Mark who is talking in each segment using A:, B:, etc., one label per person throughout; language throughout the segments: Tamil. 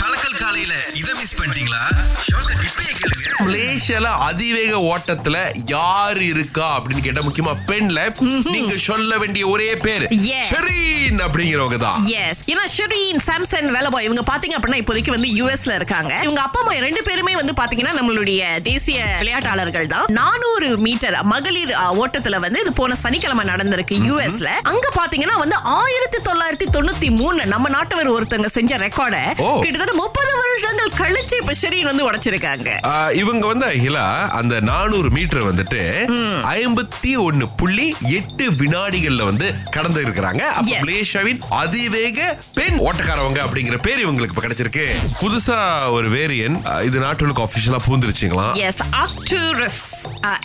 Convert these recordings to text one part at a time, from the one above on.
A: கலக்கல் காலையில இத மிஸ் பண்ணிட்டீங்களா? இப்பயே கேளுங்க.
B: மலேசியால அதிவேக ஓட்டத்துல யார் இருக்கா அப்படின்னு கேட்டா முக்கியமா பெண்ல. நீங்க சொல்ல வேண்டிய ஒரே பேர். ஷெரீன் அப்படிங்கிறவங்க தான்.
C: எஸ் ஏன்னா ஷெரீன் சாம்சன் வேலபாய் இவங்க பாத்தீங்க அப்படின்னா இப்போதைக்கு வந்து யூஎஸ்ல இருக்காங்க. இவங்க அப்பா அம்மா ரெண்டு பேருமே வந்து பாத்தீங்கன்னா நம்மளுடைய தேசிய விளையாட்டாளர்கள் தான். நானூறு மீட்டர் மகளிர் ஓட்டத்துல வந்து இது போன சனிக்கிழமை நடந்திருக்கு யூஎஸ்ல அங்க பாத்தீங்கன்னா வந்து ஆயிரத்தி தொள்ளாயிரத்தி தொண்ணூத்தி மூணு நம்ம நாட்டவர் ஒருத்தவங்க செஞ்ச ரெக்கார்ட. கிட்டத்தட்ட முப்பது வருடங்கள் கழிச்சு இப்ப ஷெரீன் வந்து உடைச்சிருக்காங்க.
B: இவங்க வந்து அகிலா அந்த நானூறு மீட்டர் வந்துட்டு ஐம்பத்தி ஒன்னு புள்ளி எட்டு வினாடிகள்ல வந்து கடந்து இருக்கிறாங்க. அப்ப. மலேசியாவின் அதிவேக பெண் ஓட்டக்காரவங்க அப்படிங்கிற பேர் இவங்களுக்கு இப்ப கிடைச்சிருக்கு. புதுசா ஒரு வேரியன் இது நாட்டுக்கு அபிஷியலா பூந்துருச்சுங்களாம்
C: as Arcturus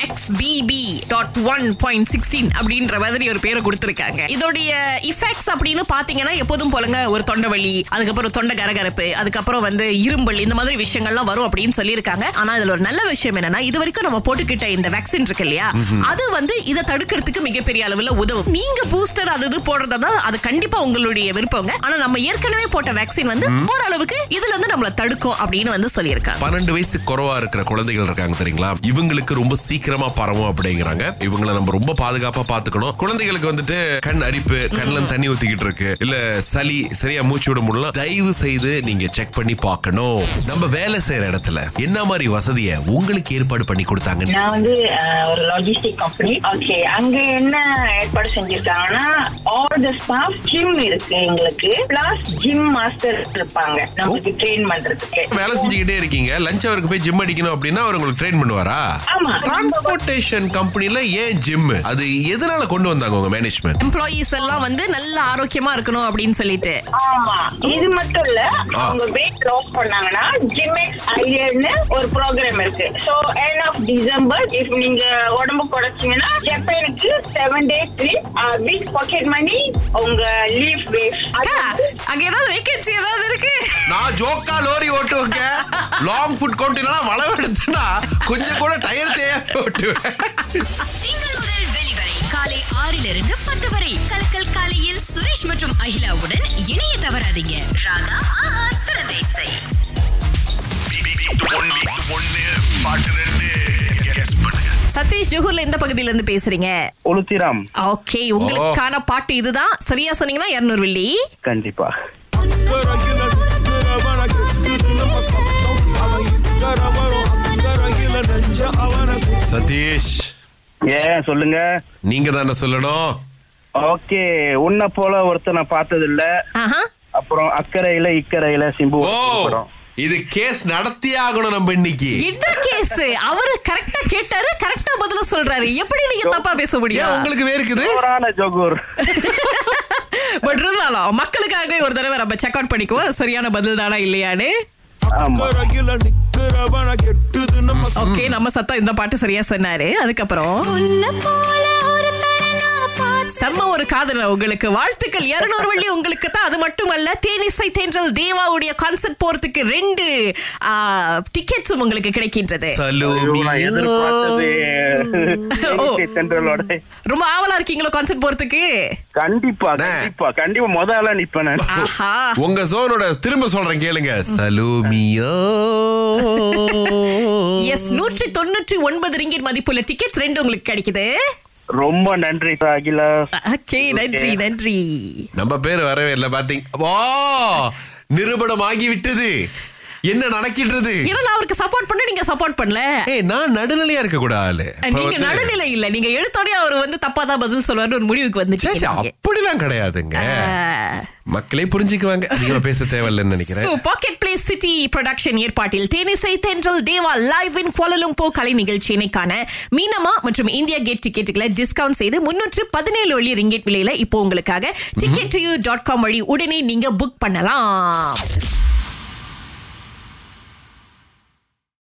C: XBB dot one point sixteen அப்படின்ற மாதிரி ஒரு பேரை கொடுத்திருக்காங்க. இதோடைய இஃபெக்ட்ஸ் அப்படின்னு பாத்தீங்கன்னா எப்போதும் போலங்க ஒரு தொண்டை வலி அதுக்கப்புறம் தொண்டை கரகரப்பு அதுக்கப்புறம் வந்து இரும்பல் இந்த மாதிரி விஷயங்கள்லாம் வரும் அப்படின்னு சொல்லியிருக்காங்க. ஆனா இதுல ஒரு நல்ல விஷயம் என்னன்னா இது வரைக்கும் நம்ம போட்டுக்கிட்ட இந்த வேக்சின் இருக்கு இல்லையா அது வந்து இதை தடுக்கிறதுக்கு மிகப்பெரிய அளவுல உதவும். நீங்க பூஸ்டர் அது இது போடுறதா அது கண்டிப்பா உங்களுடைய விருப்பங்க. ஆனா நம்ம ஏற்கனவே போட்ட வேக்சின் வந்து ஓரளவுக்கு இதுல இருந்து நம்மள தடுக்கும் அப்படின்னு வந்து சொல்லியிருக்காங்க.
B: பன்னெண்டு வயசு குறைவா இருக்கிற குழந்தைகள் இருக்காங்க தெரியுங்களா? இவங்களுக்கு ரொம்ப சீக்கிரமா பரவும் அப்படிங்கிறாங்க. இவங்களை நம்ம ரொம்ப பாதுகாப்பா பாத்துக்கணும். குழந்தைகளுக்கு வந்துட்டு கண் அரிப்பு கண்ணுல தண்ணி ஊத்திக்கிட்டு இருக்கு. இல்ல சளி சரியா மூச்சு விட முடியல தயவு செய்து நீங்க செக் பண்ணி பார்க்கணும். நம்ம வேலை செய்யற இடத்துல என்ன மாதிரி வசதியை உங்களுக்கு ஏற்பாடு பண்ணி கொடுத்தாங்க
D: நான் வந்து ஒரு லாஜிஸ்டிக் கம்பெனி ஓகே அங்க என்ன ஏற்பாடு செஞ்சிருக்காங்கன்னா ஆல் த ஸ்டாஃப் ஜிம் இருக்கு எங்களுக்கு. பிளஸ் ஜிம் மாஸ்டர் இருப்பாங்க. நமக்கு ட்ரெயின் பண்றதுக்கு.
B: வேலை செஞ்சுக்கிட்டே இருக்கீங்க. லஞ்ச் அவருக்கு போய் ஜிம் அடிக்கணும் அப்படின்னா அவர் உங்களுக்கு ட்ரெயின் பண்ணுவாரா?
D: ஆமா.
B: டிரான்ஸ்போர்டேஷன் கம்பெனில ஏன் ஜிம் அது எதனால கொண்டு வந்தாங்க உங்க மேனேஜ்மெண்ட்
C: எம்ப்ளாயீஸ் எல்லாம் வந்து நல்ல ஆரோக்கியமா இருக்கணும் அப்படின்னு சொல்லிட்டு.
D: ஆமா. இது மட்டும் இல்ல அவங்க வெயிட் லாஸ் பண்ணாங்கன்னா ஜிமெக்ஸ் ஐடியான்னு ஒரு ப்ரோக்ராம் இருக்கு. So end of December if நீங்க உடம்பு குறைச்சீங்கன்னா ஜப்பானுக்கு seven days leave week pocket money உங்க லீவ் வேஸ்ட்
C: அங்க ஏதாவது வேகன்சி ஏதாவது இருக்கு?
B: நான் ஜோக்கா லோரி ஓட்டுவேங்க லாங் ஃபுட் கவுண்டினா வளவெடுத்துனா கொஞ்சம் கூட டயர் தேய ஓட்டுவேன்
E: திங்கள் முதல் வெளிவரை காலை ஆறிலிருந்து பத்து வரை. கலக்கல் காலையில் சுரேஷ் மற்றும் அகிலாவுடன் இணைய தவறாதீங்க. ராகா ஆஹா சிறந்த இசை
A: ஒன்னு பாட்டு ரெண்டு கெஸ் பண்ணுங்க
C: சதீஷ் ஜுஹூர்ல எந்த பகுதியில இருந்து பேசுறீங்க?
F: உளுத்திராம்.
C: ஓகே உங்களுக்கான பாட்டு இதுதான். சரியா சொன்னீங்கன்னா இருநூறு வெள்ளி.
F: கண்டிப்பா.
B: சதீஷ்.
F: ஏன் சொல்லுங்க.
B: நீங்க தானே சொல்லணும்.
F: ஓகே உன்னை போல ஒருத்தர் நான் பார்த்தது இல்ல
C: ஆஹா.
F: அப்புறம் அக்கறையில இக்கரையில சிம்பு
B: இது கேஸ் நடத்தியே ஆகணும் நம்ம இன்னைக்கு.
C: என்ன கேஸ் அவரு கரெக்டா கேட்டாரு கரெக்டா பதில சொல்றாரு. எப்படி நீங்க தப்பா பேச முடியும்?
B: உங்களுக்கு வேர்க்குது
F: ஜோகூர்.
C: பட் இருந்தாலும் மக்களுக்காக ஒரு தடவை நம்ம செக் அவுட் பண்ணிக்குவோம். சரியான பதில் தானா இல்லையான்னு. ஓகே நம்ம சத்தம் இந்த பாட்டு சரியா சொன்னாரு. அதுக்கப்புறம் செம்ம ஒரு காதல. உங்களுக்கு வாழ்த்துக்கள். இருநூறு வள்ளி உங்களுக்கு தான். அது மட்டுமல்ல தேனிசை தென்றல் தேவாவுடைய கான்சர்ட் போறதுக்கு ரெண்டு டிக்கெட்ஸும் உங்களுக்கு கிடைக்கின்றது. ரொம்ப ஆவலா இருக்கீங்களோ கான்சர்ட் போறதுக்கு?
F: கண்டிப்பா. கண்டிப்பா. கண்டிப்பா முதல்ல நிப்பேன்
B: உங்க சோனோட திரும்ப சொல்றேன் கேளுங்க. சலூமியோ.
C: எஸ் நூற்றி தொண்ணூற்றி ஒன்பது ரிங்கிட் மதிப்புள்ள டிக்கெட்ஸ் ரெண்டு உங்களுக்கு கிடைக்குது.
F: ரொம்ப நன்றி அகிலா
C: ஓகே நன்றி நன்றி.
B: நம்ம பேர் வரவே இல்லை பாத்தீங்க. ஓ நிரூபணம் ஆகி விட்டது என்ன நடக்கின்றது?
C: ஏன்னா அவருக்கு சப்போர்ட் பண்ண நீங்க சப்போர்ட் பண்ணல.
B: ஏய் நான் நடுநிலையா இருக்க கூட ஆளு.
C: நீங்க நடுநிலை இல்ல. நீங்க எழுத்தோடய அவர் வந்து தப்பா தான் பதில் சொல்வாரு ஒரு முடிவுக்கு வந்துட்டீங்க
B: அப்படிலாம் கிடையாதுங்க. மக்களே புரிஞ்சுக்குவாங்க. நீங்க பேச தேவையில்லைன்னு நினைக்கிறேன்.
C: So, Pocket Place City production ஏற்பாட்டில் தேனிசை தென்றல் தேவா லைவ் இன் கோலலும்போ கலை நிகழ்ச்சியினை காண மீனமா மற்றும் இந்தியா கேட் டிக்கெட்டுகளை டிஸ்கவுண்ட் செய்து முன்னூற்று பதினேழு வழி ரிங்கெட் விலையில இப்போ உங்களுக்காக டிக்கெட் டாட் காம் வழி உடனே நீங்க புக் பண்ணலாம்.